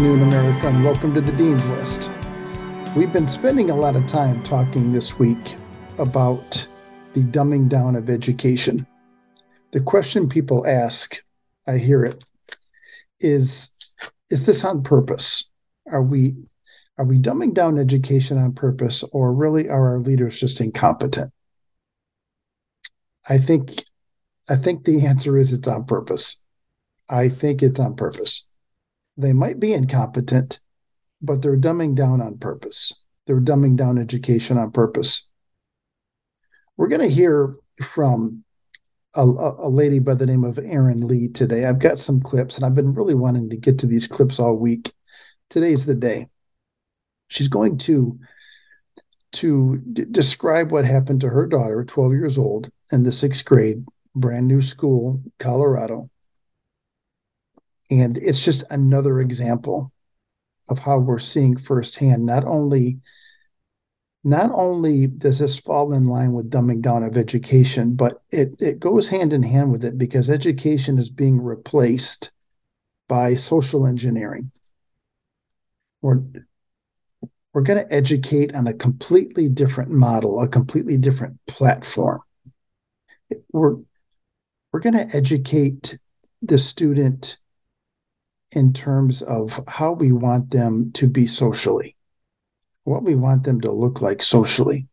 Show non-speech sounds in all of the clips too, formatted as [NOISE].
Afternoon, America, and welcome to the Dean's List. We've been spending a lot of time talking this week about the dumbing down of education. The question people ask, I hear it, is is this on purpose? Are we are we dumbing down education on purpose or really are our leaders just incompetent? I think I think the answer is it's on purpose. I think it's on purpose. They might be incompetent, but they're dumbing down on purpose. They're dumbing down education on purpose. We're going to hear from a, a, lady by the name of Erin Lee today. I've got some clips, and I've been really wanting to get to these clips all week. Today's the day. She's going to to d- describe what happened to her daughter, 12 years old, in the sixth grade, brand new school, Colorado. And it's just another example of how we're seeing firsthand not only not only does this fall in line with dumbing down of education, but it, it goes hand in hand with it because education is being replaced by social engineering. We're, we're going to educate on a completely different model, a completely different platform. We're, we're going to educate the student in terms of how we want them to be socially, what we want them to look like socially.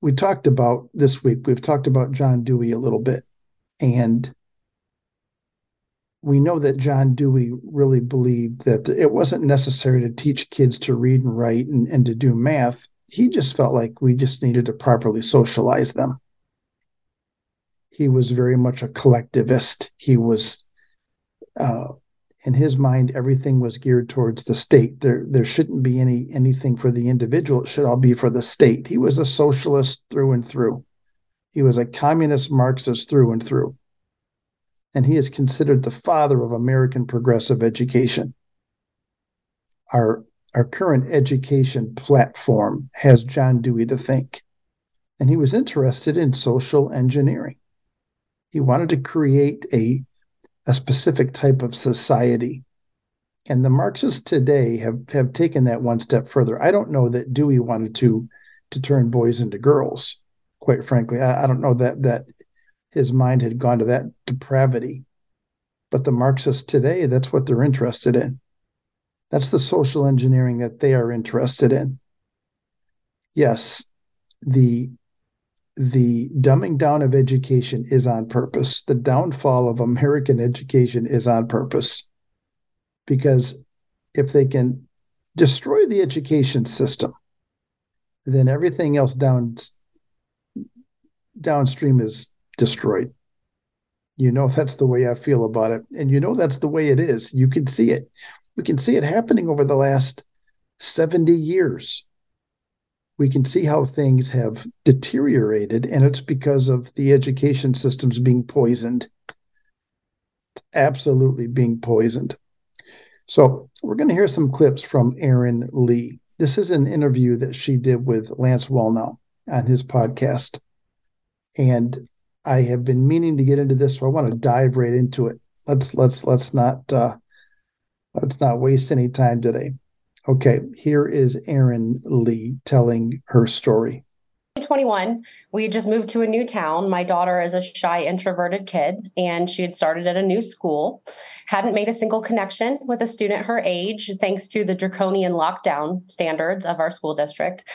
We talked about this week, we've talked about John Dewey a little bit. And we know that John Dewey really believed that it wasn't necessary to teach kids to read and write and, and to do math. He just felt like we just needed to properly socialize them. He was very much a collectivist. He was uh, in his mind, everything was geared towards the state. There, there shouldn't be any anything for the individual. It should all be for the state. He was a socialist through and through. He was a communist Marxist through and through. And he is considered the father of American progressive education. Our, our current education platform has John Dewey to think. And he was interested in social engineering. He wanted to create a a specific type of society. And the Marxists today have, have taken that one step further. I don't know that Dewey wanted to to turn boys into girls, quite frankly. I, I don't know that that his mind had gone to that depravity. But the Marxists today, that's what they're interested in. That's the social engineering that they are interested in. Yes, the the dumbing down of education is on purpose. The downfall of American education is on purpose. Because if they can destroy the education system, then everything else down downstream is destroyed. You know that's the way I feel about it. And you know that's the way it is. You can see it. We can see it happening over the last 70 years we can see how things have deteriorated, and it's because of the education systems being poisoned. Absolutely being poisoned. So, we're going to hear some clips from Erin Lee. This is an interview that she did with Lance Wallnau on his podcast. And I have been meaning to get into this, so I want to dive right into it. Let's let's let's not uh, let's not waste any time today. Okay, here is Erin Lee telling her story. 21, we had just moved to a new town. My daughter is a shy, introverted kid, and she had started at a new school. Hadn't made a single connection with a student her age, thanks to the draconian lockdown standards of our school district.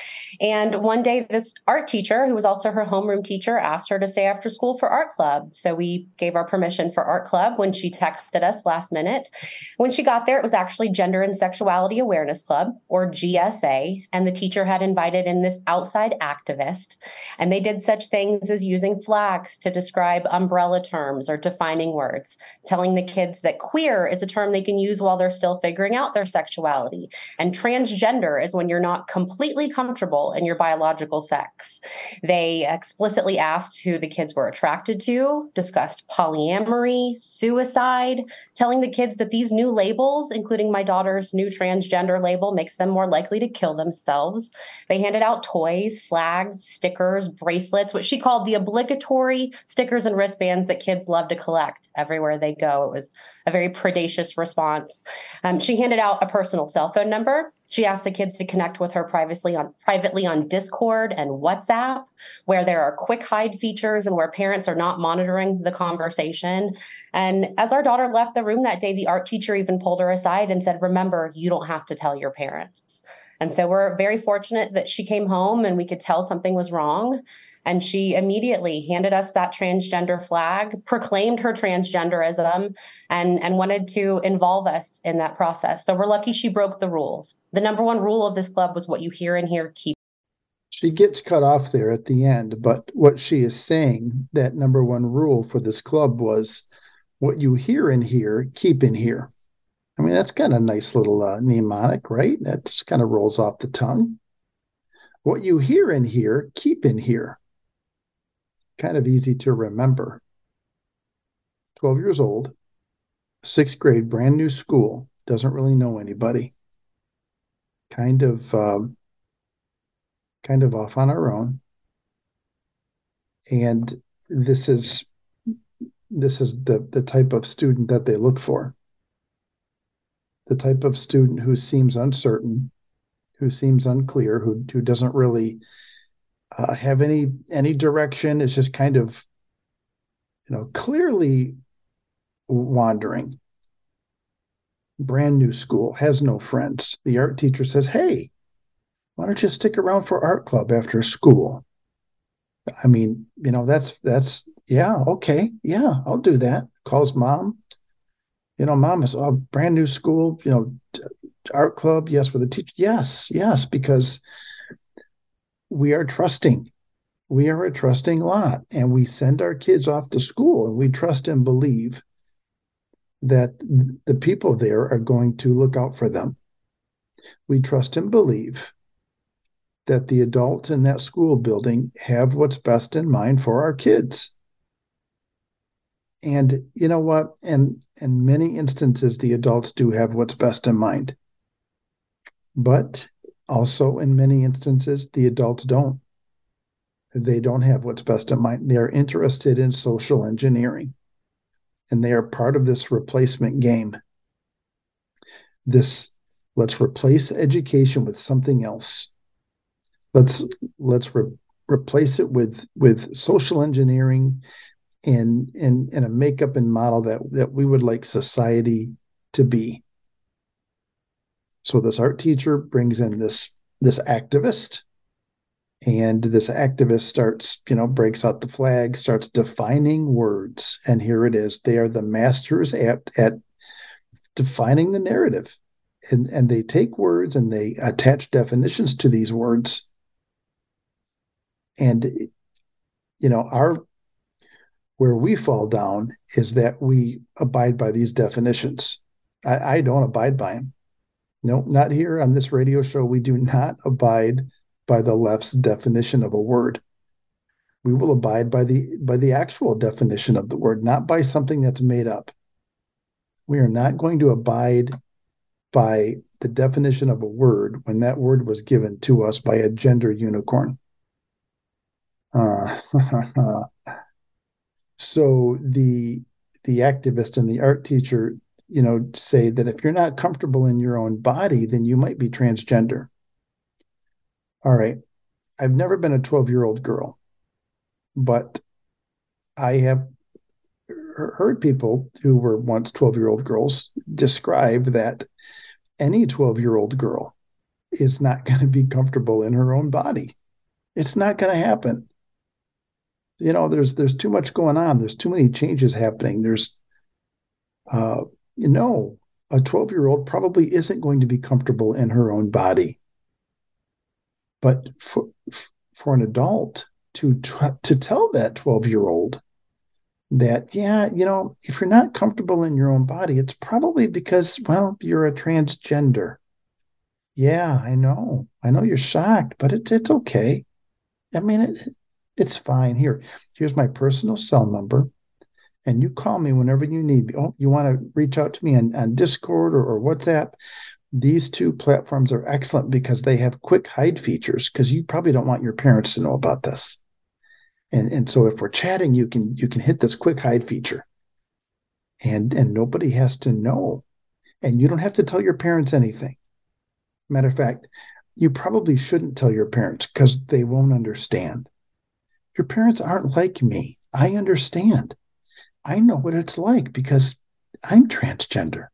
And one day, this art teacher, who was also her homeroom teacher, asked her to stay after school for art club. So we gave our permission for art club when she texted us last minute. When she got there, it was actually Gender and Sexuality Awareness Club, or GSA, and the teacher had invited in this outside activist and they did such things as using flags to describe umbrella terms or defining words, telling the kids that queer is a term they can use while they're still figuring out their sexuality. And transgender is when you're not completely comfortable in your biological sex. They explicitly asked who the kids were attracted to, discussed polyamory, suicide, telling the kids that these new labels, including my daughter's new transgender label, makes them more likely to kill themselves. They handed out toys, flags, stickers, bracelets, what she called the obligatory stickers and wristbands that kids love to collect everywhere they go. It was a very predacious response. Um, she handed out a personal cell phone number she asked the kids to connect with her privately on privately on Discord and WhatsApp, where there are quick hide features and where parents are not monitoring the conversation. And as our daughter left the room that day, the art teacher even pulled her aside and said, "Remember, you don't have to tell your parents." And so we're very fortunate that she came home and we could tell something was wrong. And she immediately handed us that transgender flag, proclaimed her transgenderism, and, and wanted to involve us in that process. So we're lucky she broke the rules. The number one rule of this club was what you hear in here, keep. She gets cut off there at the end, but what she is saying, that number one rule for this club was what you hear in here, keep in here. I mean, that's kind of a nice little uh, mnemonic, right? That just kind of rolls off the tongue. What you hear in here, keep in here. Kind of easy to remember. 12 years old, sixth grade, brand new school, doesn't really know anybody. Kind of, um, kind of off on our own. And this is this is the the type of student that they look for the type of student who seems uncertain, who seems unclear, who who doesn't really uh, have any any direction. It's just kind of, you know, clearly wandering. Brand new school has no friends. The art teacher says, "Hey, why don't you stick around for art club after school?" I mean, you know, that's that's yeah, okay, yeah, I'll do that. Calls mom, you know, mom is a brand new school, you know, art club. Yes, with a teacher. Yes, yes, because we are trusting. We are a trusting lot, and we send our kids off to school, and we trust and believe that the people there are going to look out for them. We trust and believe that the adults in that school building have what's best in mind for our kids. And you know what? And in many instances, the adults do have what's best in mind. But also, in many instances, the adults don't. They don't have what's best in mind. They are interested in social engineering, and they are part of this replacement game. This let's replace education with something else. Let's let's re- replace it with with social engineering and and and a makeup and model that that we would like society to be. So this art teacher brings in this this activist and this activist starts you know breaks out the flag starts defining words and here it is they are the masters at at defining the narrative and and they take words and they attach definitions to these words and you know our where we fall down is that we abide by these definitions. I, I don't abide by them. No, not here on this radio show. We do not abide by the left's definition of a word. We will abide by the by the actual definition of the word, not by something that's made up. We are not going to abide by the definition of a word when that word was given to us by a gender unicorn. Uh, [LAUGHS] so the the activist and the art teacher you know say that if you're not comfortable in your own body then you might be transgender. All right. I've never been a 12 year old girl but i have heard people who were once 12 year old girls describe that any 12 year old girl is not going to be comfortable in her own body. It's not going to happen. You know there's there's too much going on. There's too many changes happening. There's uh you know a 12 year old probably isn't going to be comfortable in her own body but for for an adult to to tell that 12 year old that yeah you know if you're not comfortable in your own body it's probably because well you're a transgender yeah i know i know you're shocked but it's it's okay i mean it, it's fine. Here, here's my personal cell number. And you call me whenever you need me. Oh, you want to reach out to me on, on Discord or, or WhatsApp? These two platforms are excellent because they have quick hide features because you probably don't want your parents to know about this. And, and so if we're chatting, you can you can hit this quick hide feature. And and nobody has to know. And you don't have to tell your parents anything. Matter of fact, you probably shouldn't tell your parents because they won't understand. Your parents aren't like me. I understand. I know what it's like because I'm transgender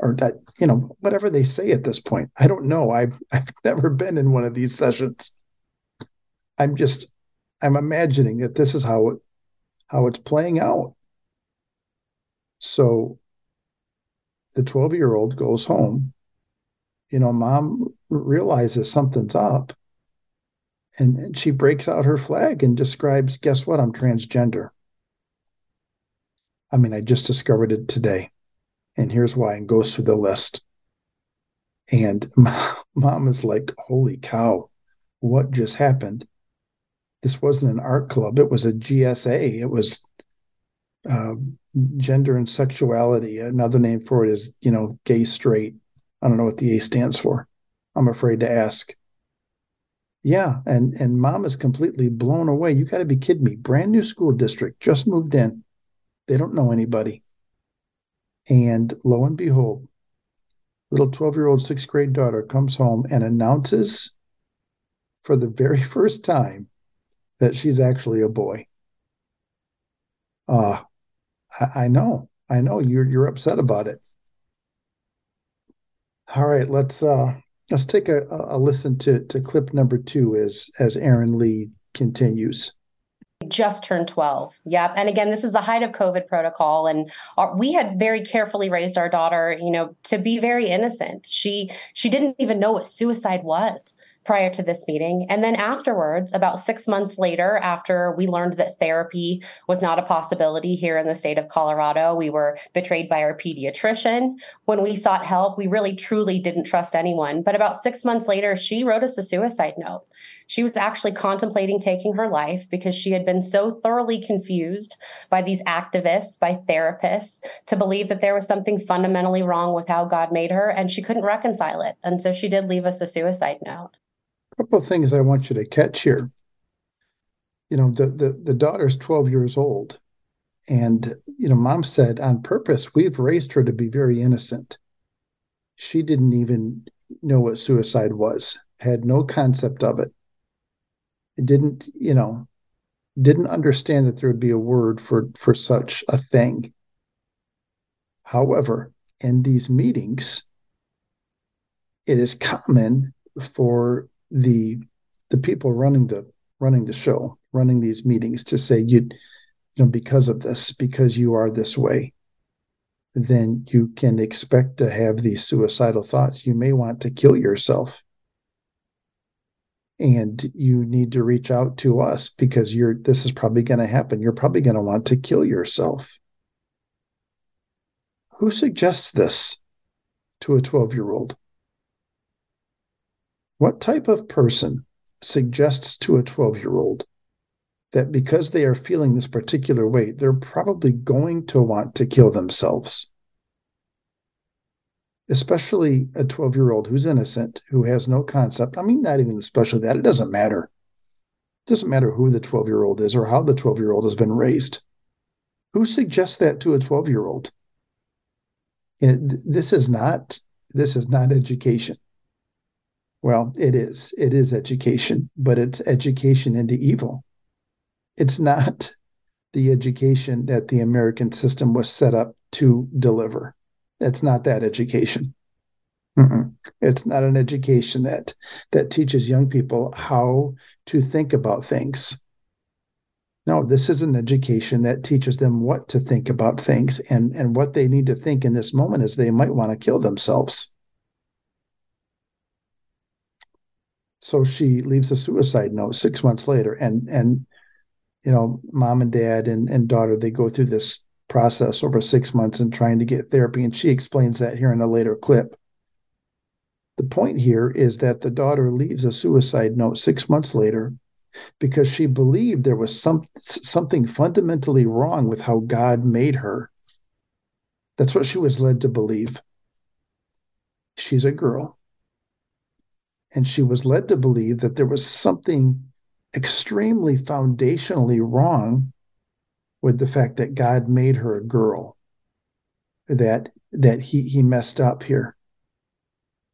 or that, you know, whatever they say at this point. I don't know. I've, [LAUGHS] I've never been in one of these sessions. I'm just, I'm imagining that this is how it, how it's playing out. So the 12 year old goes home. You know, mom realizes something's up and, and she breaks out her flag and describes, guess what? I'm transgender. I mean, I just discovered it today. And here's why, and goes through the list. And [LAUGHS] mom is like, holy cow, what just happened? This wasn't an art club, it was a GSA. It was uh, gender and sexuality. Another name for it is, you know, gay, straight. I don't know what the A stands for. I'm afraid to ask. Yeah, and and mom is completely blown away. You got to be kidding me. Brand new school district, just moved in. They don't know anybody. And lo and behold, little 12 year old sixth grade daughter comes home and announces for the very [LAUGHS] first time that she's actually a boy. Uh, I, I know, I know you're you're upset about it. All right, let's uh let's take a, a listen to to clip number two as as Erin Lee continues just turned 12. Yep. And again, this is the height of COVID protocol. And our, we had very carefully raised our daughter, you know, to be very innocent. She she didn't even know what suicide was prior to this meeting. And then afterwards, about six months later, after we learned that therapy was not a possibility here in the state of Colorado, we were betrayed by our pediatrician. When we sought help, we really truly didn't trust anyone. But about six months later, she wrote us a suicide note. She was actually contemplating taking her life because she had been so thoroughly confused by these activists, by therapists, to believe that there was something fundamentally wrong with how God made her, and she couldn't reconcile it. And so she did leave us a suicide note. A couple of things I want you to catch here. You know, the the, the daughter's 12 years old. And, you know, mom said on purpose, we've raised her to be very innocent. She didn't even know what suicide was, had no concept of it. Didn't, you know, didn't understand that there would be a word for for such a thing. However, in these meetings, it is common for the the people running the running the show, running these meetings to say you you know because of this, because you are this way, then you can expect to have these suicidal thoughts. You may want to kill yourself. And you need to reach out to us because you're this is probably going to happen. You're probably going to want to kill yourself. Who suggests this to a 12 year old? What type of person suggests to a 12 year old that because they are feeling this particular way, they're probably going to want to kill themselves? Especially a 12 year old who's innocent, who has no concept. I mean, not even especially that, it doesn't matter. It doesn't matter who the 12 year old is or how the 12 year old has been raised. Who suggests that to a 12 year old? This is not this is not education. Well, it is. It is education, but it's education into evil. It's not the education that the American system was set up to deliver. It's not that education. Mm-mm. It's not an education that that teaches young people how to think about things. No, this is an education that teaches them what to think about things and and what they need to think in this moment is they might want to kill themselves. so she leaves a suicide note six months later and and you know mom and dad and, and daughter they go through this process over six months and trying to get therapy and she explains that here in a later clip the point here is that the daughter leaves a suicide note six months later because she believed there was some something fundamentally wrong with how God made her. That's what she was led to believe. She's a girl. And she was led to believe that there was something extremely foundationally wrong with the fact that God made her a girl. That that he he messed up here.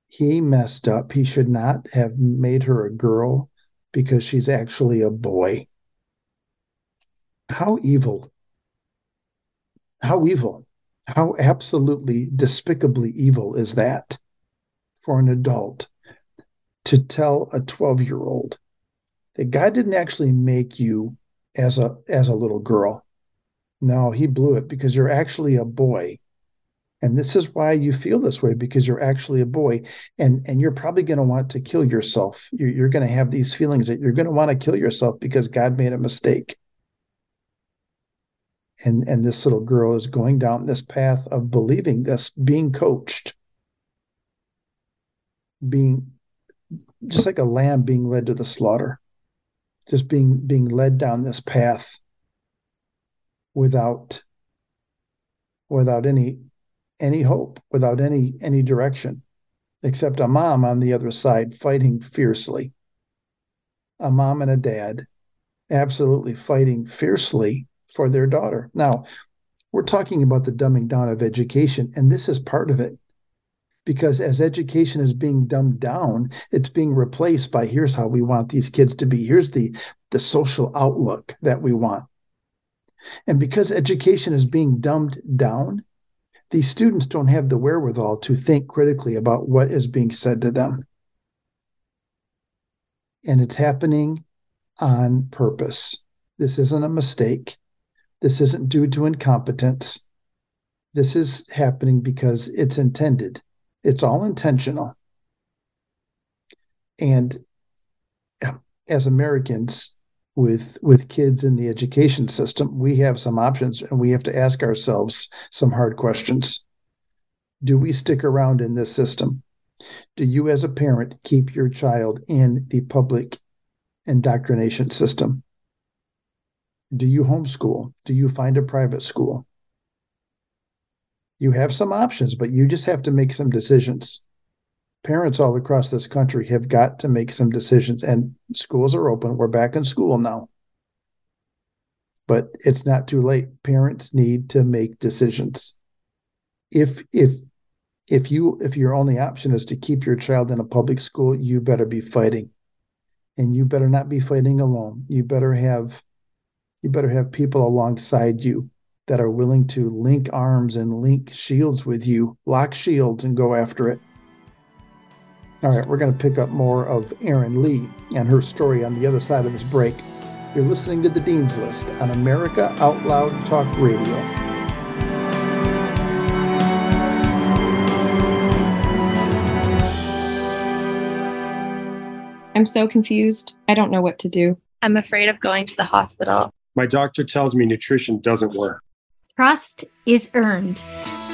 He messed up. He should not have made her a girl because she's actually a boy. How evil. How evil. How absolutely despicably evil is that for an adult to tell a 12 year old that God didn't actually make you as a as a little girl. No, he blew it because you're actually a boy. And this is why you feel this way because you're actually a boy. And and you're probably going to want to kill yourself. You're, you're going to have these feelings that you're going to want to kill yourself because god made a mistake. And and this little girl is going down this path of believing this being coached. Being just like a lamb being led to the slaughter. Just being being led down this path without without any any hope, without any any direction, except a mom on the other side fighting fiercely. A mom and a dad absolutely fighting fiercely for their daughter. Now, we're talking about the dumbing down of education, and this is part of it. Because as education is being dumbed down, it's being replaced by here's how we want these kids to be. Here's the, the social outlook that we want. And because education is being dumbed down, these students don't have the wherewithal to think critically about what is being said to them. And it's happening on purpose. This isn't a mistake. This isn't due to incompetence. This is happening because it's intended. It's all intentional. And as Americans, with with kids in the education system we have some options and we have to ask ourselves some hard questions. Do we stick around in this system? Do you as a parent keep your child in the public indoctrination system? Do you homeschool? Do you find a private school? You have some options but you just have to make some decisions parents all across this country have got to make some decisions and schools are open. We're back in school now. But it's not too late. Parents need to make decisions. If if if you if your only option is to keep your child in a public school you better be fighting. And you better not be fighting alone. You better have you better have people alongside you that are willing to link arms and link shields with you lock shields and go after it all right, we're going to pick up more of Erin Lee and her story on the other side of this break. You're listening to the Dean's List on America Out Loud Talk Radio. I'm so confused. I don't know what to do. I'm afraid of going to the hospital. My doctor tells me nutrition doesn't work. Trust is earned.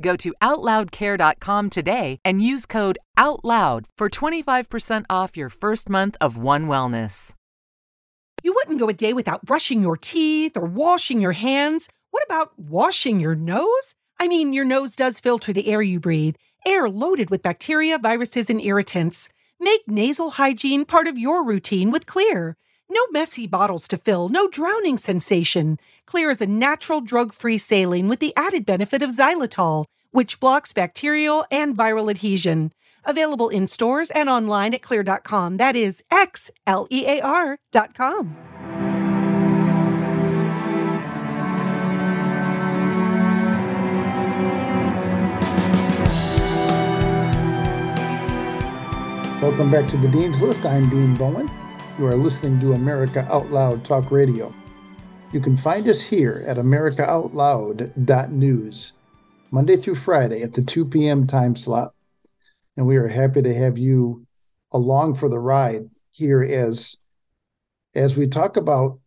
Go to OutLoudCare.com today and use code OUTLOUD for 25% off your first month of One Wellness. You wouldn't go a day without brushing your teeth or washing your hands. What about washing your nose? I mean, your nose does filter the air you breathe, air loaded with bacteria, viruses, and irritants. Make nasal hygiene part of your routine with Xlear. No messy bottles to fill, no drowning sensation. Xlear is a natural drug free saline with the added benefit of xylitol, which blocks bacterial and viral adhesion. Available in stores and online at xlear.com. That is X L E A R.com. Welcome back to the Dean's List. I'm Dean Bowen. You are listening to America Out Loud Talk Radio. You can find us here at americaoutloud.news, Monday through Friday at the 2 p.m. time slot. And we are happy to have you along for the ride here as, as we talk about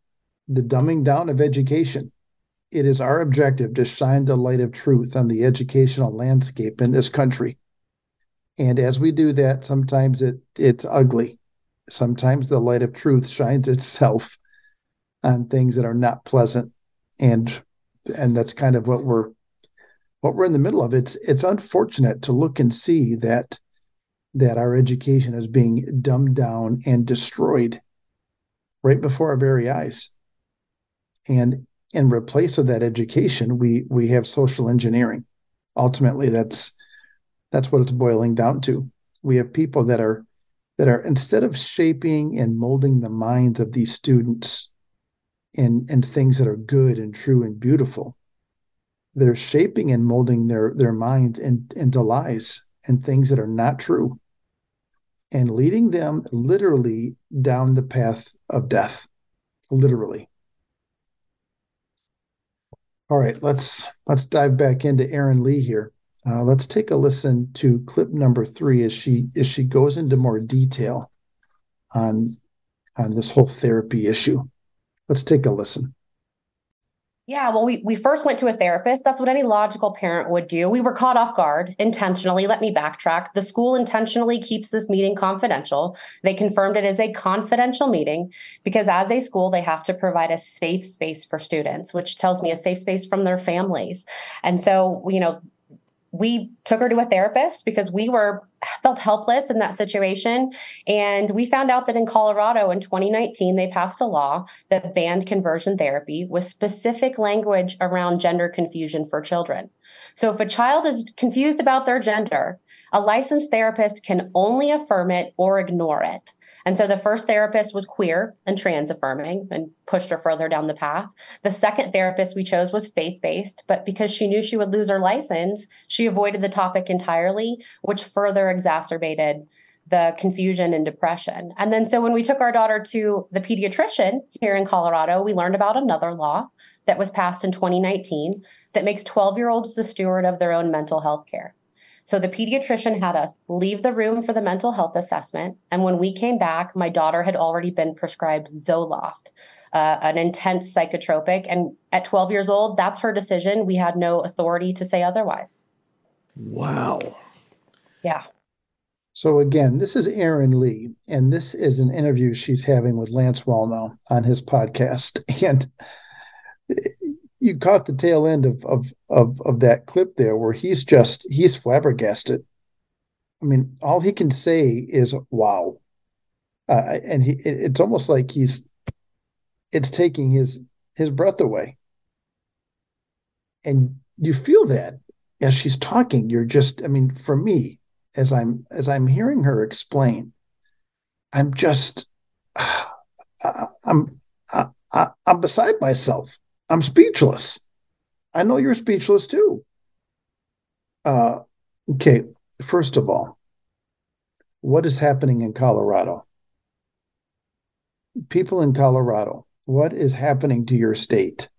the dumbing down of education. It is our objective to shine the light of truth on the educational landscape in this country. And as we do that, sometimes it it's ugly. Sometimes the light of truth shines itself on things that are not pleasant. And and that's kind of what we're what we're in the middle of. It's it's unfortunate to look and see that that our education is being dumbed down and destroyed right before our very eyes. And in replace of that education, we we have social engineering. Ultimately, that's that's what it's boiling down to. We have people that are that are instead of shaping and molding the minds of these students in in things that are good and true and beautiful, they're shaping and molding their their minds in, into lies and things that are not true and leading them literally down the path of death literally. All right let's let's dive back into erin lee here uh, let's take a listen to clip number three as she as she goes into more detail on on this whole therapy issue. Let's take a listen. Yeah, well, we, we first went to a therapist. That's what any logical parent would do. We were caught off guard intentionally. Let me backtrack. The school intentionally keeps this meeting confidential. They confirmed it is a confidential meeting because, as a school, they have to provide a safe space for students, which tells me a safe space from their families. And so, you know, we took her to a therapist because we were felt helpless in that situation and we found out that in Colorado in 2019 they passed a law that banned conversion therapy with specific language around gender confusion for children. So if a child is confused about their gender, a licensed therapist can only affirm it or ignore it. And so the first therapist was queer and trans affirming and pushed her further down the path. The second therapist we chose was faith based, but because she knew she would lose her license, she avoided the topic entirely, which further exacerbated the confusion and depression. And then so when we took our daughter to the pediatrician here in Colorado, we learned about another law that was passed in 2019 that makes 12 year olds the steward of their own mental health care. So the pediatrician had us leave the room for the mental health assessment. And when we came back, my daughter had already been prescribed Zoloft, uh, an intense psychotropic. And at 12 years old, that's her decision. We had no authority to say otherwise. Wow. Yeah. So again, this is Erin Lee, and this is an interview she's having with Lance Wallnau on his podcast. [LAUGHS] And you caught the tail end of of of of that clip there where he's just he's flabbergasted. I mean, all he can say is "wow," uh, and he it's almost like he's it's taking his his breath away, and you feel that as she's talking. You're just, I mean, for me, as I'm as I'm hearing her explain, I'm just, [SIGHS] uh, I'm uh, I'm beside myself I'm speechless. I know you're speechless too. Uh, okay, first of all, what is happening in Colorado? People in Colorado, what is happening to your state?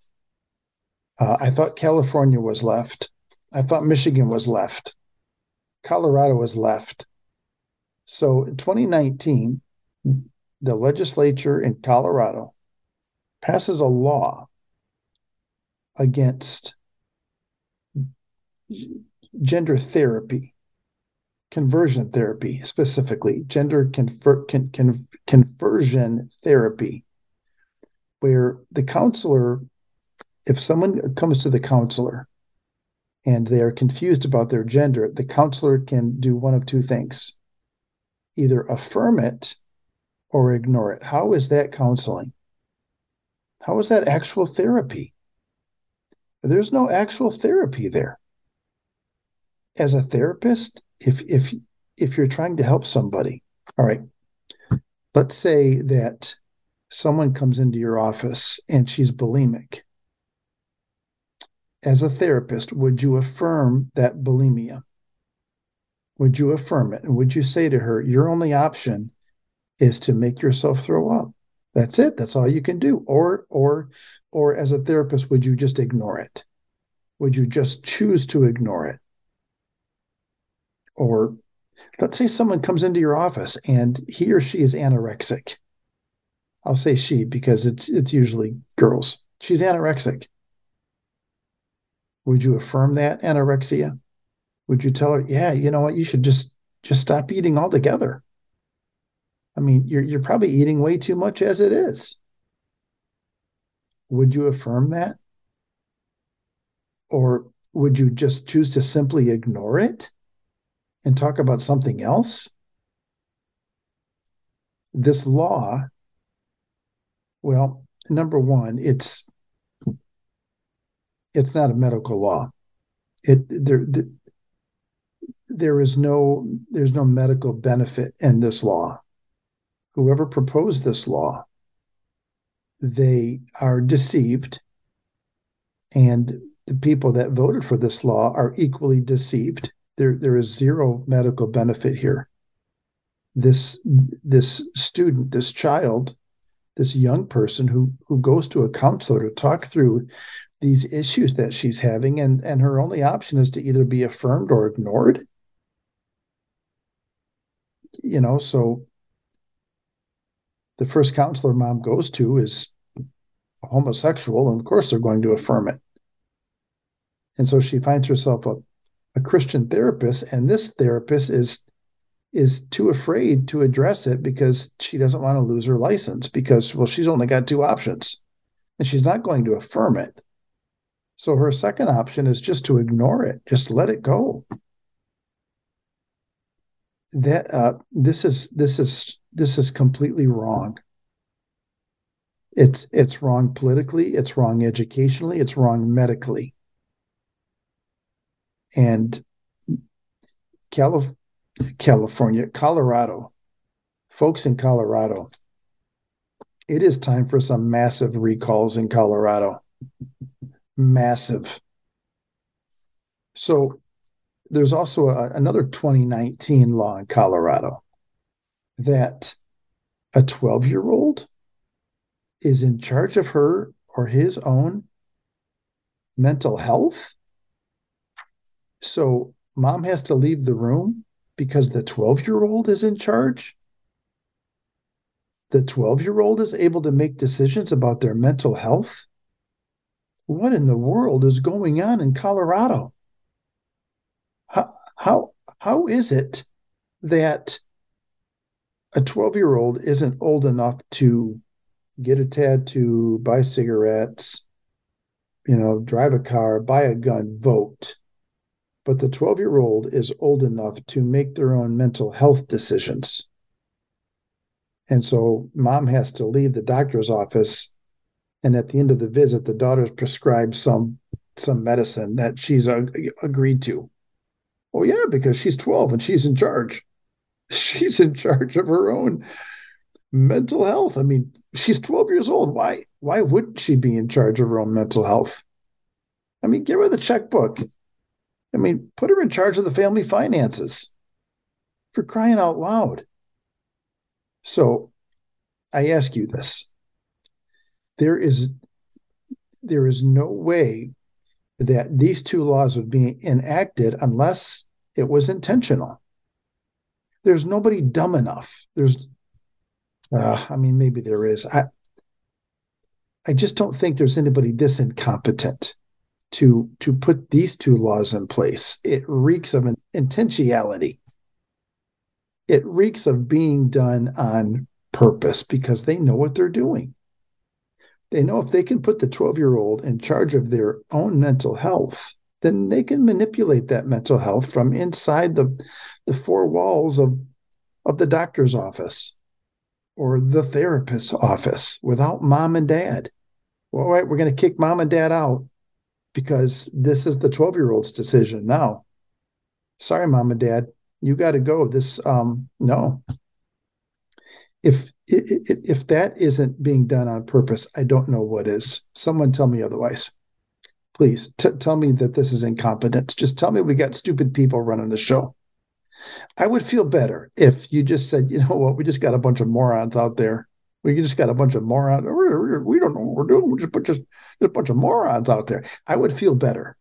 Uh, I thought California was left. I thought Michigan was left. Colorado was left. So in 2019, the legislature in Colorado passes a law against gender therapy, conversion therapy specifically, gender conver- con- con- conversion therapy, where the counselor, if someone comes to the counselor and they are confused about their gender, the counselor can do one of two things either affirm it or ignore it. How is that counseling? How is that actual therapy? There's no actual therapy there. As a therapist, if if if you're trying to help somebody, all right, let's say that someone comes into your office and she's bulimic. As a therapist, would you affirm that bulimia? Would you affirm it? And would you say to her, your only option is to make yourself throw up? That's it. That's all you can do. Or, or, or as a therapist, would you just ignore it? Would you just choose to ignore it? Or let's say someone comes into your office and he or she is anorexic. I'll say she because it's it's usually girls. She's anorexic. Would you affirm that anorexia? Would you tell her, yeah, you know what, you should just just stop eating altogether? I mean, you're you're probably eating way too much as it is. Would you affirm that? Or would you just choose to simply ignore it and talk about something else? This law, well, number one, it's it's not a medical law. It there the, there is no there's no medical benefit in this law. Whoever proposed this law, they are deceived and the people that voted for this law are equally deceived. There, there is zero medical benefit here. This, this student, this child, this young person who who goes to a counselor to talk through these issues that she's having, and and her only option is to either be affirmed or ignored. You know, so the first counselor mom goes to is homosexual, and of course they're going to affirm it. And so she finds herself a, a Christian therapist, and this therapist is is too afraid to address it because she doesn't want to lose her license because well she's only got two options and she's not going to affirm it so her second option is just to ignore it just let it go that uh, this is this is this is completely wrong it's it's wrong politically it's wrong educationally it's wrong medically and Calif- California, Colorado, folks in Colorado, it is time for some massive recalls in Colorado. Massive. So there's also a, another 2019 law in Colorado that a 12 year old is in charge of her or his own mental health so mom has to leave the room because the 12 year old is in charge. The 12 year old is able to make decisions about their mental health. What in the world is going on in Colorado? How, how, how is it that a 12 year old isn't old enough to get a tattoo, buy cigarettes, you know, drive a car, buy a gun, vote? but the 12 year old is old enough to make their own mental health decisions. And so mom has to leave the doctor's office. And at the end of the visit, the daughter's prescribed some some medicine that she's agreed to. Oh yeah, because she's 12 and she's in charge. She's in charge of her own mental health. I mean, she's 12 years old. Why why wouldn't she be in charge of her own mental health? I mean, give her the checkbook. I mean, put her in charge of the family finances for crying out loud. So I ask you this. There is there is no way that these two laws would be enacted unless it was intentional. There's nobody dumb enough. There's uh, I mean, maybe there is. I I just don't think there's anybody this incompetent to to put these two laws in place. It reeks of intentionality. It reeks of being done on purpose because they know what they're doing. They know if they can put the 12 year old in charge of their own mental health, then they can manipulate that mental health from inside the, the four walls of, of the doctor's office or the therapist's office without mom and dad. Well, all right, we're going to kick mom and dad out because this is the 12 year old's decision now. Sorry, mom and dad, you got to go. This, um, no. If, if if that isn't being done on purpose, I don't know what is. Someone tell me otherwise. Please t- tell me that this is incompetence. Just tell me we got stupid people running the show. I would feel better if you just said, you know what, we just got a bunch of morons out there. We just got a bunch of morons. We don't know what we're doing. We just put just, just a bunch of morons out there. I would feel better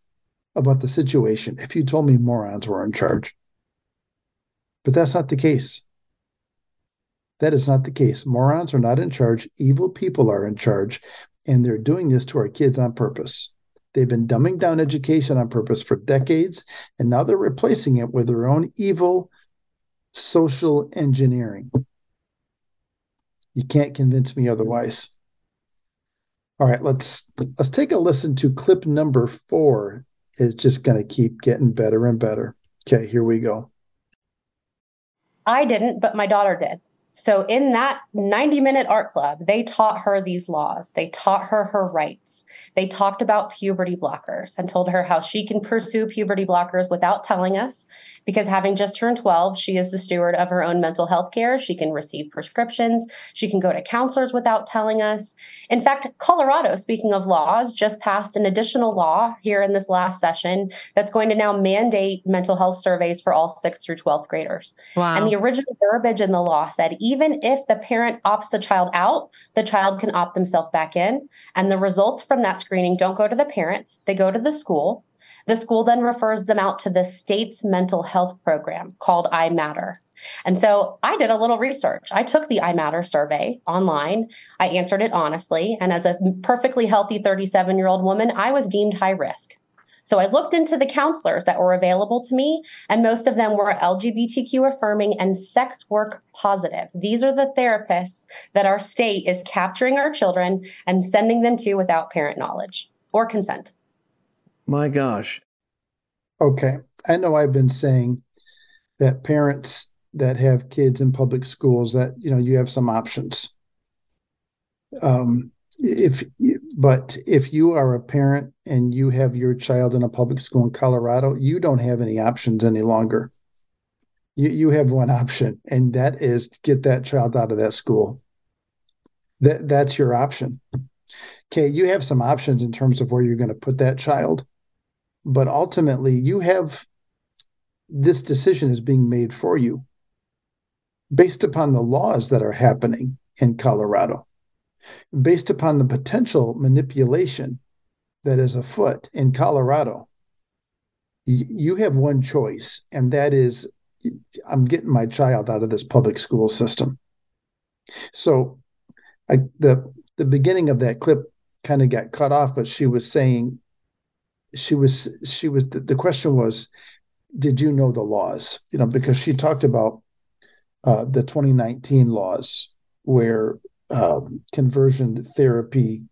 about the situation if you told me morons were in charge. But that's not the case. That is not the case. Morons are not in charge. Evil people are in charge. And they're doing this to our kids on purpose. They've been dumbing down education on purpose for decades, and now they're replacing it with their own evil social engineering. You can't convince me otherwise. All right, let's let's take a listen to clip number four. It's just going to keep getting better and better. Okay, here we go. I didn't, but my daughter did. So, in that 90 minute art club, they taught her these laws. They taught her her rights. They talked about puberty blockers and told her how she can pursue puberty blockers without telling us, because having just turned 12, she is the steward of her own mental health care. She can receive prescriptions. She can go to counselors without telling us. In fact, Colorado, speaking of laws, just passed an additional law here in this last session that's going to now mandate mental health surveys for all 6th through 12th graders. Wow. And the original verbiage in the law said, even if the parent opts the child out, the child can opt themselves back in. And the results from that screening don't go to the parents, they go to the school. The school then refers them out to the state's mental health program called I Matter. And so I did a little research. I took the I Matter survey online. I answered it honestly. And as a perfectly healthy 37 year old woman, I was deemed high risk. So I looked into the counselors that were available to me, and most of them were LGBTQ affirming and sex work positive. These are the therapists that our state is capturing our children and sending them to without parent knowledge or consent. My gosh. Okay. I know I've been saying that parents that have kids in public schools that you know you have some options um if but if you are a parent and you have your child in a public school in Colorado, you don't have any options any longer. You, you have one option, and that is get that child out of that school. That that's your option. Okay, you have some options in terms of where you're going to put that child, but ultimately you have this decision is being made for you based upon the laws that are happening in Colorado based upon the potential manipulation that is afoot in Colorado, you have one choice, and that is I'm getting my child out of this public school system. So I, the the beginning of that clip kind of got cut off, but she was saying she was she was the, the question was, did you know the laws? You know, because she talked about uh, the 2019 laws where um, conversion therapy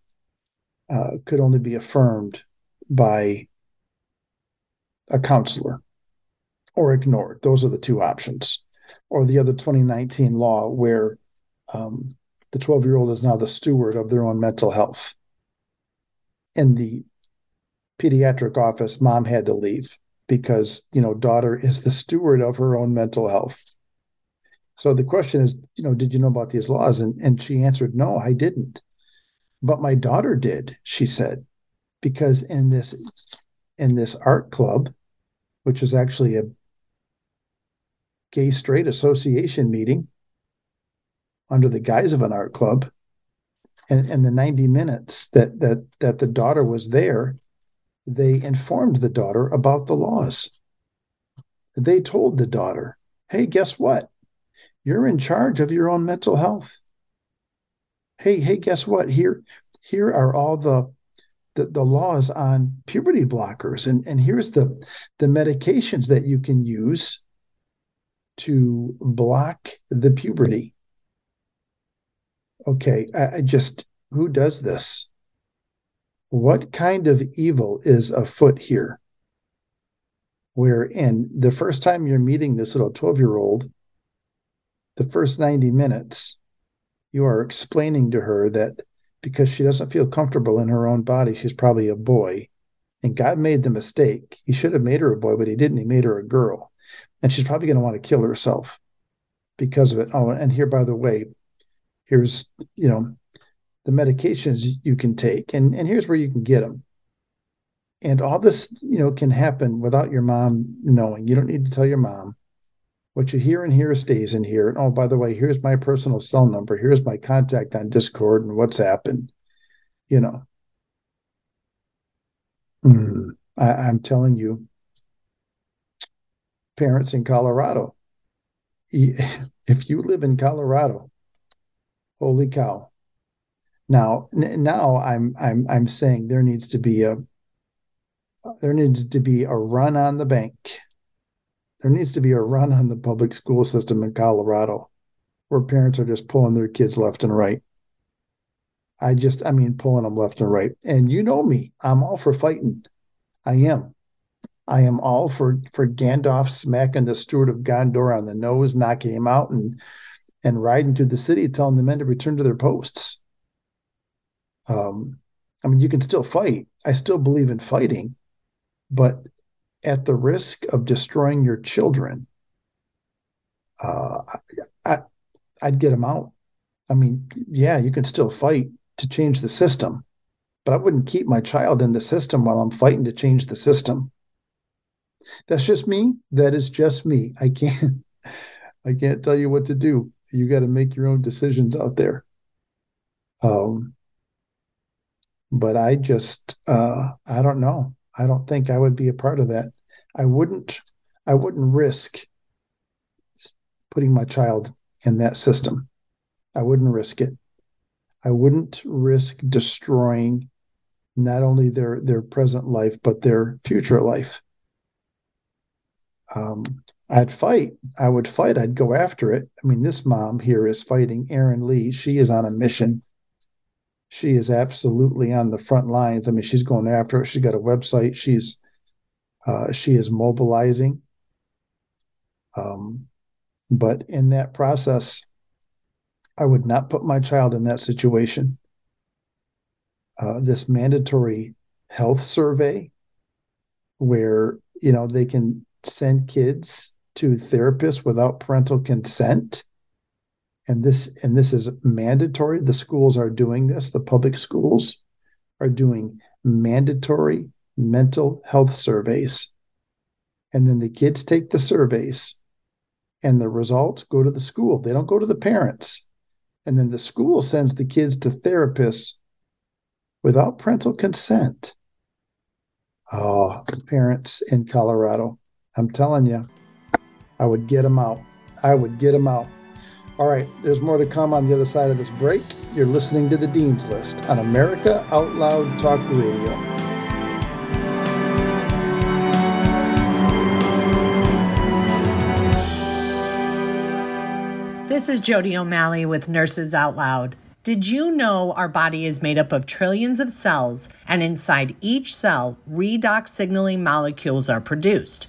uh, could only be affirmed by a counselor or ignored. Those are the two options. Or the other 2019 law where um, the 12 year old is now the steward of their own mental health. In the pediatric office, mom had to leave because, you know, daughter is the steward of her own mental health. So the question is, you know, did you know about these laws? And and she answered, no, I didn't. But my daughter did, she said, because in this in this art club, which was actually a gay straight association meeting under the guise of an art club, and, and the 90 minutes that that that the daughter was there, they informed the daughter about the laws. They told the daughter, hey, guess what? You're in charge of your own mental health. Hey, hey, guess what? Here, here are all the the, the laws on puberty blockers, and and here's the the medications that you can use to block the puberty. Okay, I, I just who does this? What kind of evil is afoot here? Where in the first time you're meeting this little 12 year old, the first 90 minutes, you are explaining to her that because she doesn't feel comfortable in her own body, she's probably a boy. And God made the mistake. He should have made her a boy, but he didn't. He made her a girl. and she's probably going to want to kill herself because of it. Oh, and here, by the way, here's you know the medications you can take, and and here's where you can get them. And all this, you know, can happen without your mom knowing. You don't need to tell your mom. What you hear in here stays in here. And oh, by the way, here's my personal cell number. Here's my contact on Discord and WhatsApp, and you know. Mm, I, I'm telling you, parents in Colorado. [LAUGHS] If you live in Colorado, holy cow. Now, now I'm I'm I'm saying there needs to be a there needs to be a run on the bank. There needs to be a run on the public school system in Colorado where parents are just pulling their kids left and right. I just, I mean, pulling them left and right. And you know me, I'm all for fighting. I am. I am all for for Gandalf smacking the steward of Gondor on the nose, knocking him out, and and riding through the city, telling the men to return to their posts. Um, I mean, you can still fight. I still believe in fighting, but at the risk of destroying your children, uh, I, I would get them out. I mean, yeah, you can still fight to change the system, but I wouldn't keep my child in the system while I'm fighting to change the system. That's just me. That is just me. I can't [LAUGHS] I can't tell you what to do. You got to make your own decisions out there. Um but I just uh I don't know. I don't think I would be a part of that. I wouldn't I wouldn't risk putting my child in that system. I wouldn't risk it. I wouldn't risk destroying not only their their present life but their future life um, I'd fight. I would fight. I'd go after it. I mean, this mom here is fighting Erin Lee. She is on a mission. She is absolutely on the front lines. I mean, she's going after it. She's got a website. She's uh, she is mobilizing. Um, but in that process, I would not put my child in that situation. Uh, this mandatory health survey, where you know they can send kids to therapists without parental consent and this and this is mandatory. The schools are doing this. The public schools are doing mandatory mental health surveys. And then the kids take the surveys and the results go to the school. They don't go to the parents. And then the school sends the kids to therapists without parental consent. Oh parents in colorado I'm telling you, I would get them out. I would get them out. All right, there's more to come on the other side of this break. You're listening to the Dean's List on America Out Loud Talk Radio. This is Jody O'Malley with Nurses Out Loud. Did you know our body is made up of trillions of cells, and inside each cell, redox signaling molecules are produced?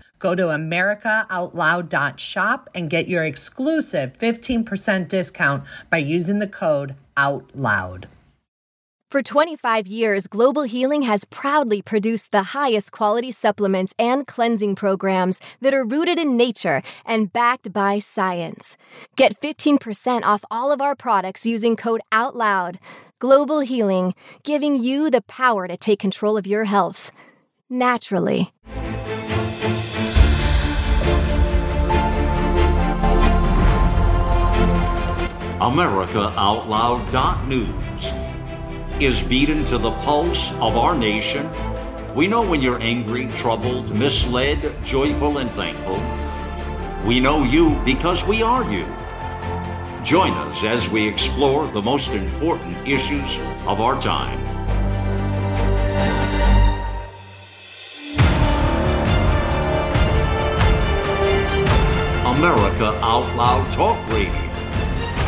Go to americaoutloud.shop and get your exclusive 15% discount by using the code OUTLOUD. For 25 years, Global Healing has proudly produced the highest quality supplements and cleansing programs that are rooted in nature and backed by science. Get 15% off all of our products using code OUTLOUD. Global Healing, giving you the power to take control of your health naturally. AmericaOutloud.news is beaten to the pulse of our nation. We know when you're angry, troubled, misled, joyful, and thankful. We know you because we are you. Join us as we explore the most important issues of our time. America Out Loud Talk Radio.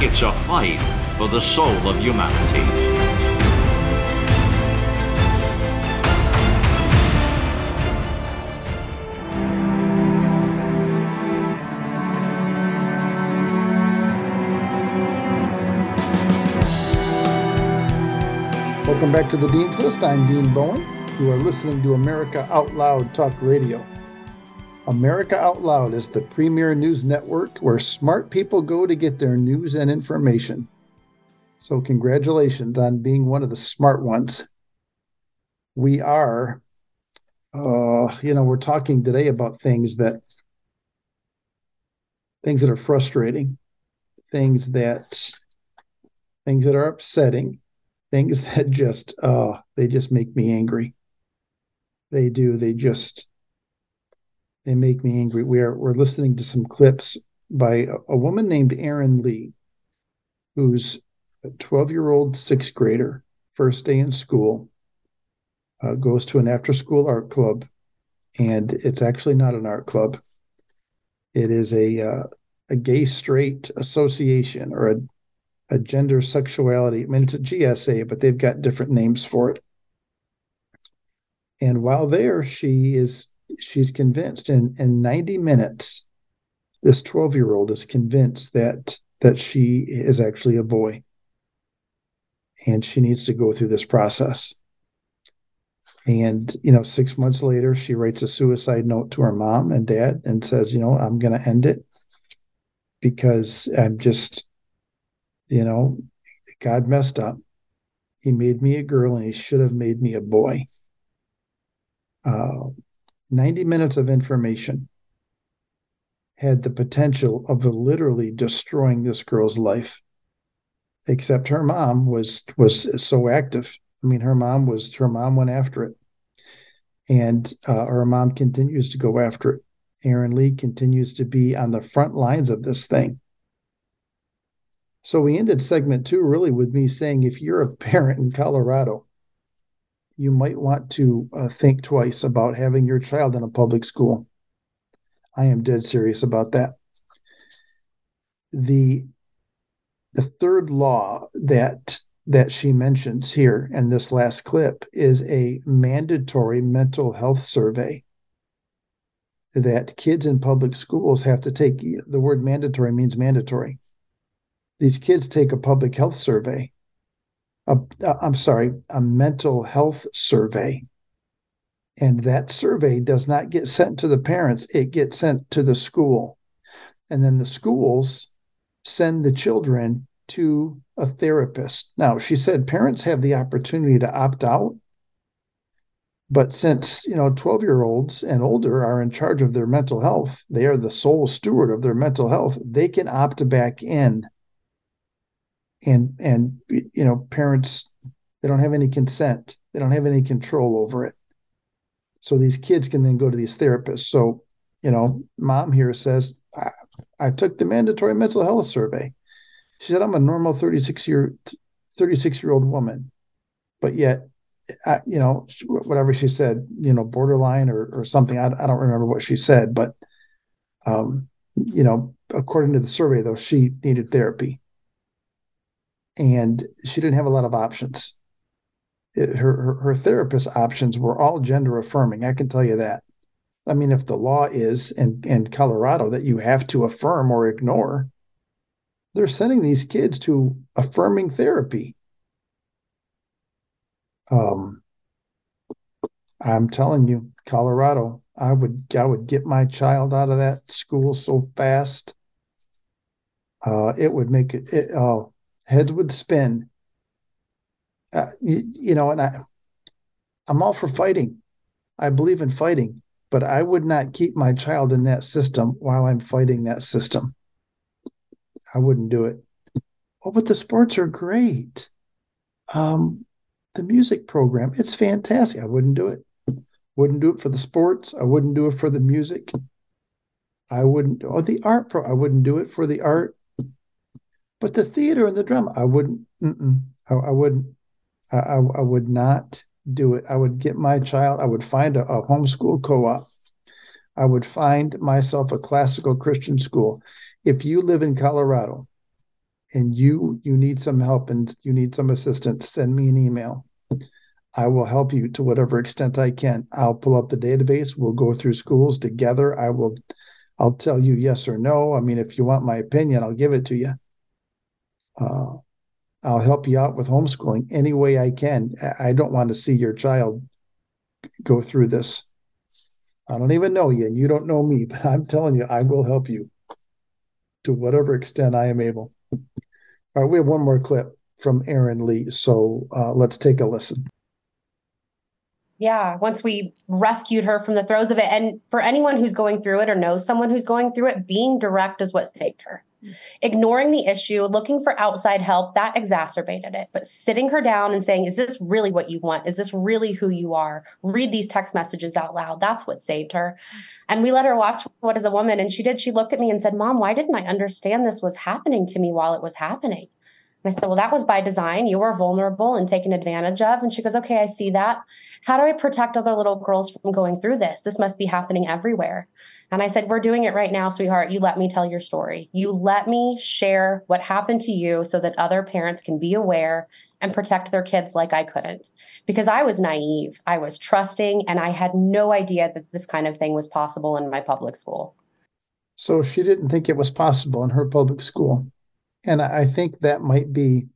It's a fight for the soul of humanity. Welcome back to the Dean's List. I'm Dean Bowen. You are listening to America Out Loud Talk Radio. America Out Loud is the premier news network where smart people go to get their news and information. So, congratulations on being one of the smart ones. We are, uh, you know, we're talking today about things that things that are frustrating, things that things that are upsetting, things [LAUGHS] that just uh they just make me angry they do they just they make me angry we are we're listening to some clips by a, a woman named erin lee who's a 12 year old sixth grader first day in school uh, goes to an after school art club and it's actually not an art club it is a uh, a gay straight association or a a gender sexuality. I mean, it's a GSA, but they've got different names for it. And while there, she is she's convinced in in 90 minutes, this 12 year old is convinced that that she is actually a boy, and she needs to go through this process. And you know, six months later, she writes a suicide note to her mom and dad and says, you know, I'm going to end it because I'm just you know, God messed up. He made me a girl and he should have made me a boy. Uh, 90 minutes of information had the potential of literally destroying this girl's life. Except her mom was was so active. I mean, her mom was her mom went after it, and uh, her mom continues to go after it. Erin Lee continues to be on the front lines of this thing. So we ended segment two really with me saying if you're a parent in Colorado, you might want to uh, think twice about having your child in a public school. I am dead serious about that. The the third law that that she mentions here in this last clip is a mandatory mental health survey that kids in public schools have to take. The word mandatory means mandatory these kids take a public health survey. I'm sorry, a mental health survey. And that survey does not get sent to the parents, it gets sent to the school. And then the schools send the children to a therapist. Now, she said parents have the opportunity to opt out. But since, you know, 12 year olds and older are in charge of their mental health, they are the sole steward of their mental health, they can opt back in and and you know parents they don't have any consent. They don't have any control over it. So these kids can then go to these therapists. So you know mom here says i, I took the mandatory mental health survey. She said i'm a normal 36 year 36 year old woman. But yet I, you know whatever she said you know borderline or, or something I, I don't remember what she said but um you know according to the survey though she needed therapy and she didn't have a lot of options. It, her, her, her therapist options were all gender affirming. I can tell you that. I mean, if the law is in in Colorado that you have to affirm or ignore, they're sending these kids to affirming therapy. Um, I'm telling you, Colorado, I would I would get my child out of that school so fast. Uh, it would make it, it oh heads would spin. Uh, you, you know, and I, I'm all for fighting. I believe in fighting, but I would not keep my child in that system while I'm fighting that system. I wouldn't do it. Oh, but the sports are great. Um, the music program, it's fantastic. I wouldn't do it. Wouldn't do it for the sports. I wouldn't do it for the music. I wouldn't, Oh, the art pro. I wouldn't do it for the art. But the theater and the drama, I wouldn't. I, I, wouldn't. I, I, would not do it. I would get my child. I would find a, a homeschool co-op I would find myself a classical Christian school. If you live in Colorado and you you need some help and you need some assistance, send me an email. I will help you to whatever extent I can. I'll pull up the database. We'll go through schools together. I will I'll tell you yes or no. I mean, if you want my opinion, I'll give it to you. Uh, I'll help you out with homeschooling any way I can. I don't want to see your child go through this. I don't even know you, and you don't know me, [LAUGHS] but I'm telling you, I will help you to whatever extent I am able. All right, we have one more clip from Erin Lee, so uh, let's take a listen. Yeah, once we rescued her from the throes of it. And for anyone who's going through it or knows someone who's going through it, being direct is what saved her. Ignoring the issue, looking for outside help, that exacerbated it. But sitting her down and saying, Is this really what you want? Is this really who you are? Read these text messages out loud. That's what saved her. And we let her watch What is a Woman. And she did. She looked at me and said, Mom, why didn't I understand this was happening to me while it was happening? And I said, Well, that was by design. You were vulnerable and taken advantage of. And she goes, Okay, I see that. How do I protect other little girls from going through this? This must be happening everywhere. And I said, We're doing it right now, sweetheart. You let me tell your story. You let me share what happened to you so that other parents can be aware and protect their kids like I couldn't. Because I was naive, I was trusting, and I had no idea that this kind of thing was possible in my public school. So she didn't think it was possible in her public school. And I think that might be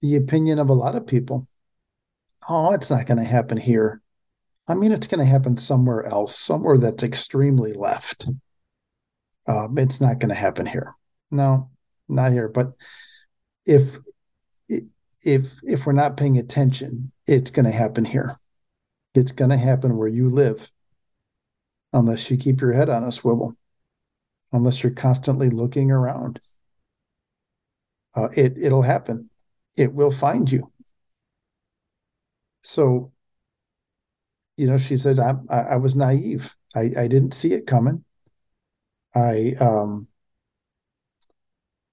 the opinion of a lot of people. Oh, it's not going to happen here. I mean, it's going to happen somewhere else, somewhere that's extremely left. Um, it's not going to happen here. No, not here. But if if if we're not paying attention, it's going to happen here. It's going to happen where you live, unless you keep your head on a swivel, unless you're constantly looking around uh, it it'll happen. It will find you. So, you know, she said, I, I, I was naive. I, I didn't see it coming. I, um,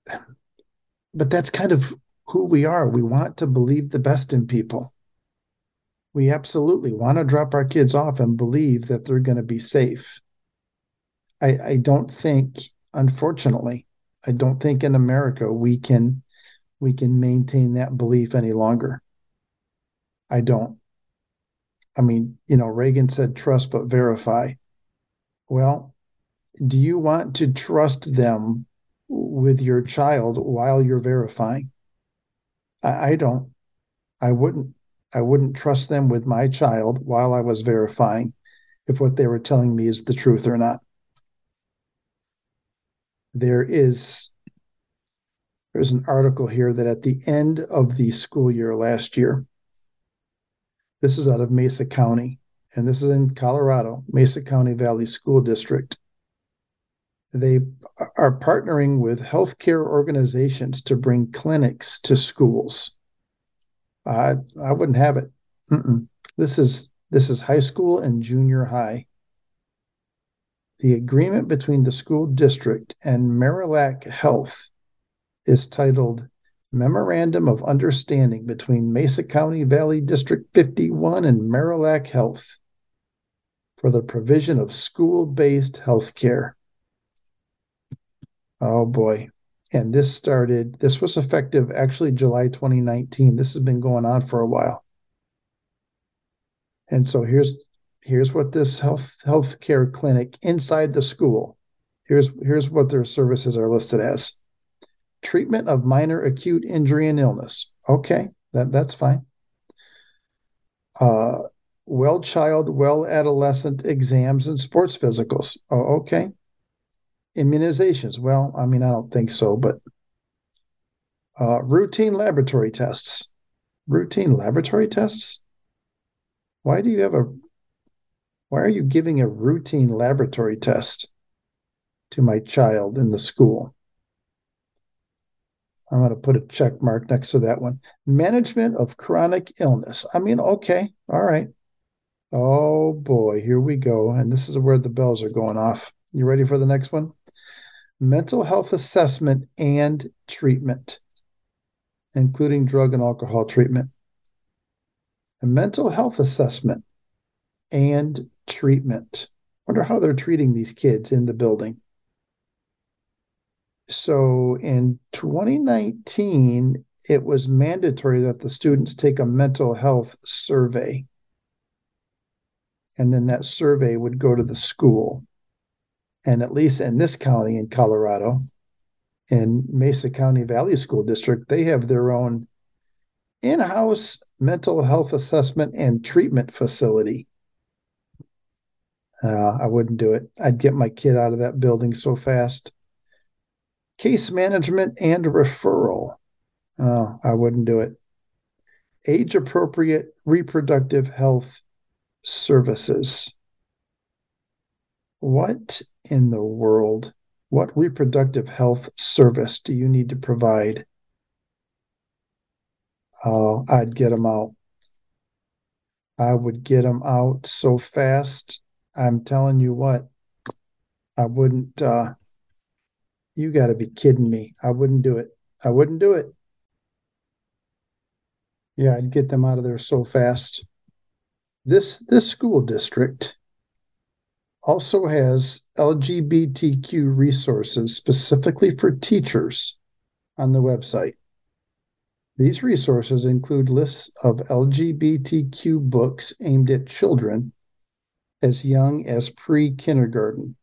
[SIGHS] but that's kind of who we are. We want to believe the best in people. We absolutely want to drop our kids off and believe that they're going to be safe. I, I don't think, unfortunately, I don't think in America we can we can maintain that belief any longer. I don't. I mean, you know, Reagan said trust but verify. Well, do you want to trust them with your child while you're verifying? I, I don't. I wouldn't. I wouldn't trust them with my child while I was verifying if what they were telling me is the truth or not. There is there's an article here that at the end of the school year last year, this is out of Mesa County, and this is in Colorado, Mesa County Valley School District. They are partnering with healthcare organizations to bring clinics to schools. I I wouldn't have it. Mm-mm. This is this is high school and junior high. The agreement between the school district and Marillac Health is titled Memorandum of Understanding between Mesa County Valley District 51 and Marillac Health for the provision of school based health care. Oh boy. And this started, this was effective actually July 2019. This has been going on for a while. And so here's here's what this health healthcare clinic inside the school. Here's here's what their services are listed as treatment of minor acute injury and illness. Okay, that, that's fine. Uh, well child, well adolescent exams and sports physicals. Oh, okay. Immunizations. Well, I mean, I don't think so, but uh, routine laboratory tests. Routine laboratory tests? Why do you have a why are you giving a routine laboratory test to my child in the school? I'm going to put a check mark next to that one. Management of chronic illness. I mean, okay, all right. Oh boy, here we go. And this is where the bells are going off. You ready for the next one? Mental health assessment and treatment, including drug and alcohol treatment. A mental health assessment and treatment. Wonder how they're treating these kids in the building. So in 2019, it was mandatory that the students take a mental health survey. And then that survey would go to the school. And at least in this county in Colorado, in Mesa County Valley School District, they have their own in house mental health assessment and treatment facility. Uh, I wouldn't do it. I'd get my kid out of that building so fast. Case management and referral. Uh, I wouldn't do it. Age appropriate reproductive health services. What in the world? What reproductive health service do you need to provide? Uh, I'd get them out. I would get them out so fast. I'm telling you what, I wouldn't. Uh, you got to be kidding me. I wouldn't do it. I wouldn't do it. Yeah, I'd get them out of there so fast. This this school district also has LGBTQ resources specifically for teachers on the website. These resources include lists of LGBTQ books aimed at children as young as pre kindergarten.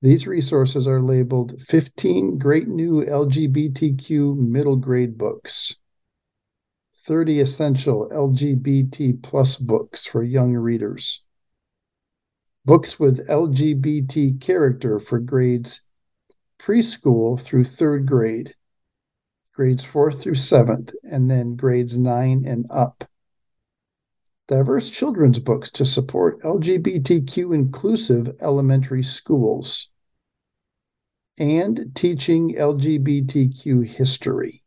These resources are labeled 15 Great New LGBTQ Middle Grade Books, 30 Essential LGBT Plus Books for Young Readers, books with LGBT character for grades preschool through third grade grades fourth through seventh, and then grades nine and up. Diverse children's books to support LGBTQ inclusive elementary schools, and teaching LGBTQ history.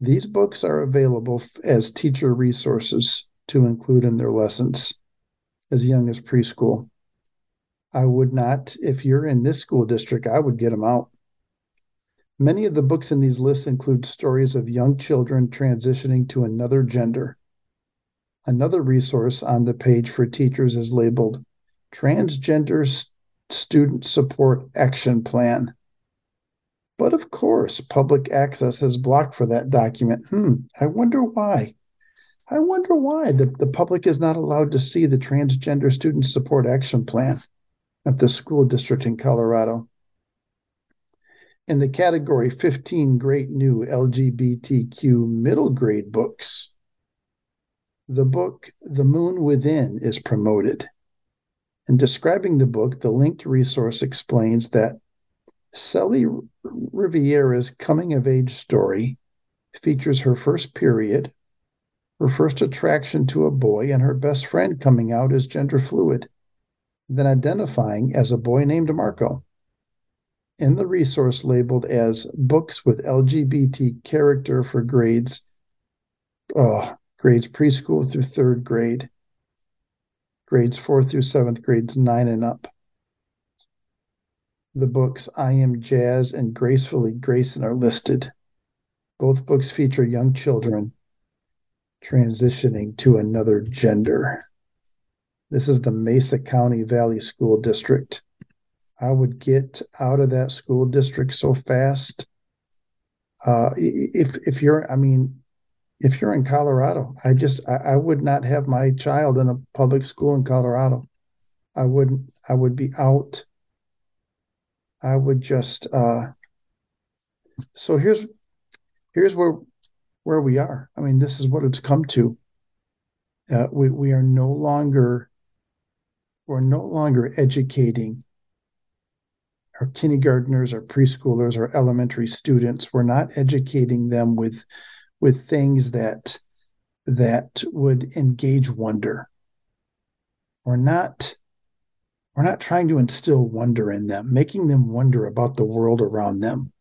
These books are available as teacher resources to include in their lessons as young as preschool. I would not, if you're in this school district, I would get them out. Many of the books in these lists include stories of young children transitioning to another gender. Another resource on the page for teachers is labeled Transgender Student Support Action Plan. But of course, public access is blocked for that document. Hmm, I wonder why. I wonder why the, the public is not allowed to see the Transgender Student Support Action Plan at the school district in Colorado in the category 15 Great New LGBTQ Middle Grade Books. The book The Moon Within is promoted. In describing the book, the linked resource explains that Sally Riviera's coming of age story features her first period, her first attraction to a boy, and her best friend coming out as gender fluid, then identifying as a boy named Marco in the resource labeled as books with LGBT character for grades oh, grades preschool through third grade, grades fourth through seventh, grades nine and up. The books I Am Jazz and Gracefully Grayson are listed. Both books feature young children transitioning to another gender. This is the Mesa County Valley School District. I would get out of that school district so fast. Uh, if if you're, I mean, if you're in Colorado, I just I, I, would not have my child in a public school in Colorado. I wouldn't. I would be out. I would just. Uh, so here's here's where where we are. I mean, this is what it's come to. Uh, we we are no longer we're no longer educating our kindergartners, our preschoolers, our elementary students. We're not educating them with with things that that would engage wonder. We're not we're not trying to instill wonder in them, making them wonder about the world around them.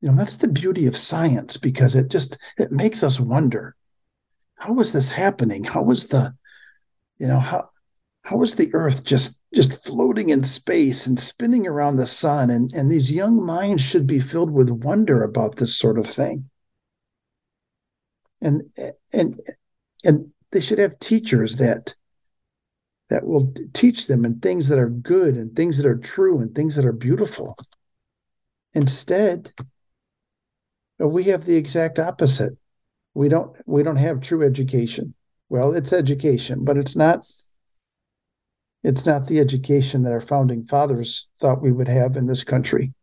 You know, that's the beauty of science because it just it makes us wonder. How was this happening? How was the, you know, how how is the earth just just floating in space and spinning around the sun and and these young minds should be filled with wonder about this sort of thing and and and they should have teachers that that will teach them and things that are good and things that are true and things that are beautiful. Instead, we have the exact opposite. We don't we don't have true education. Well, it's education, but it's not it's not the education that our founding fathers thought we would have in this country.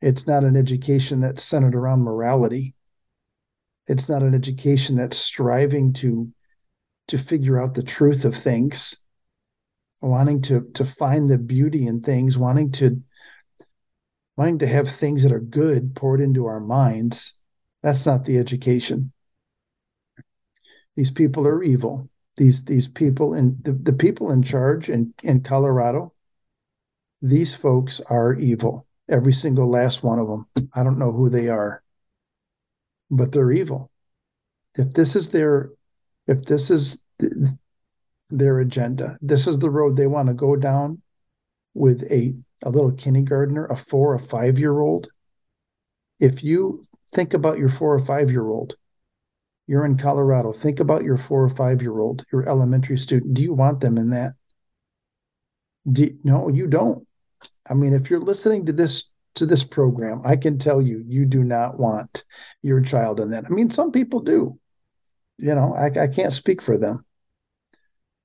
It's not an education that's centered around morality. It's not an education that's striving to to figure out the truth of things, wanting to to find the beauty in things, wanting to wanting to have things that are good poured into our minds. That's not the education. These people are evil. These these people and the, the people in charge in, in Colorado, these folks are evil. Every single last one of them. I don't know who they are, but they're evil. If this is their if this is th- their agenda, this is the road they want to go down with a a little kindergartner, a four or five year old. If you think about your four or five year old you're in Colorado. Think about your four or five year old, your elementary student. Do you want them in that? Do, no, you don't. I mean, if you're listening to this to this program, I can tell you, you do not want your child in that. I mean, some people do. You know, I, I can't speak for them,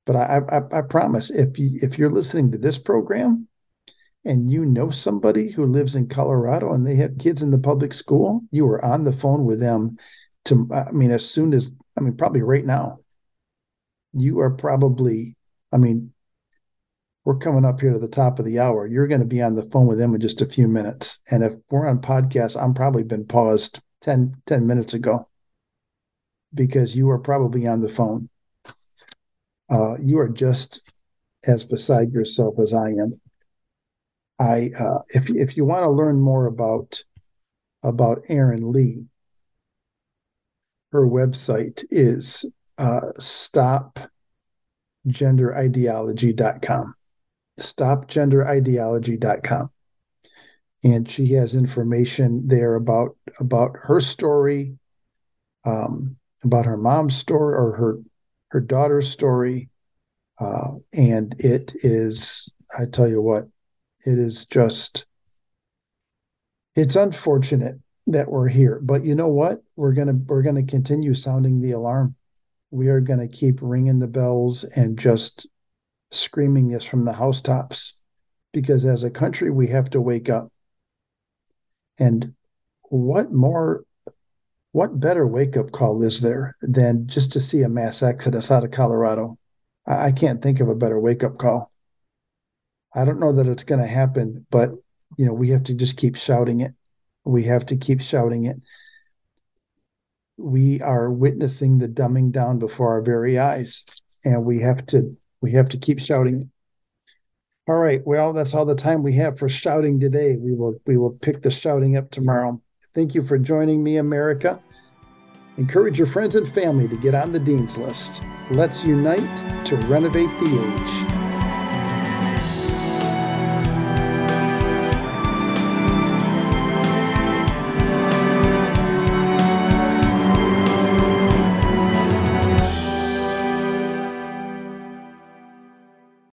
but I, I, I promise, if you if you're listening to this program, and you know somebody who lives in Colorado and they have kids in the public school, you are on the phone with them to i mean as soon as i mean probably right now you are probably i mean we're coming up here to the top of the hour. You're going to be on the phone with them in just a few minutes. And if we're on podcast i'm probably been paused 10 10 minutes ago because you are probably on the phone. Uh, you are just as beside yourself as i am. I uh, if, if you want to learn more about about erin lee her website is uh, stopgenderideology.com. Stopgenderideology.com. And she has information there about about her story, um, about her mom's story or her her daughter's story, uh, and it is I tell you what, it is just it's unfortunate that we're here. But you know what? We're gonna we're gonna continue sounding the alarm. We are gonna keep ringing the bells and just screaming this from the housetops, because as a country we have to wake up. And what more? What better wake up call is there than just to see a mass exodus out of Colorado? I, I can't think of a better wake up call. I don't know that it's going to happen, but you know we have to just keep shouting it we have to keep shouting it. We are witnessing the dumbing down before our very eyes, and we have to we have to keep shouting. All right. Well, that's all the time we have for shouting today. We will we will pick the shouting up tomorrow. Thank you for joining me, America. Encourage your friends and family to get on the Dean's List. Let's unite to renovate the age.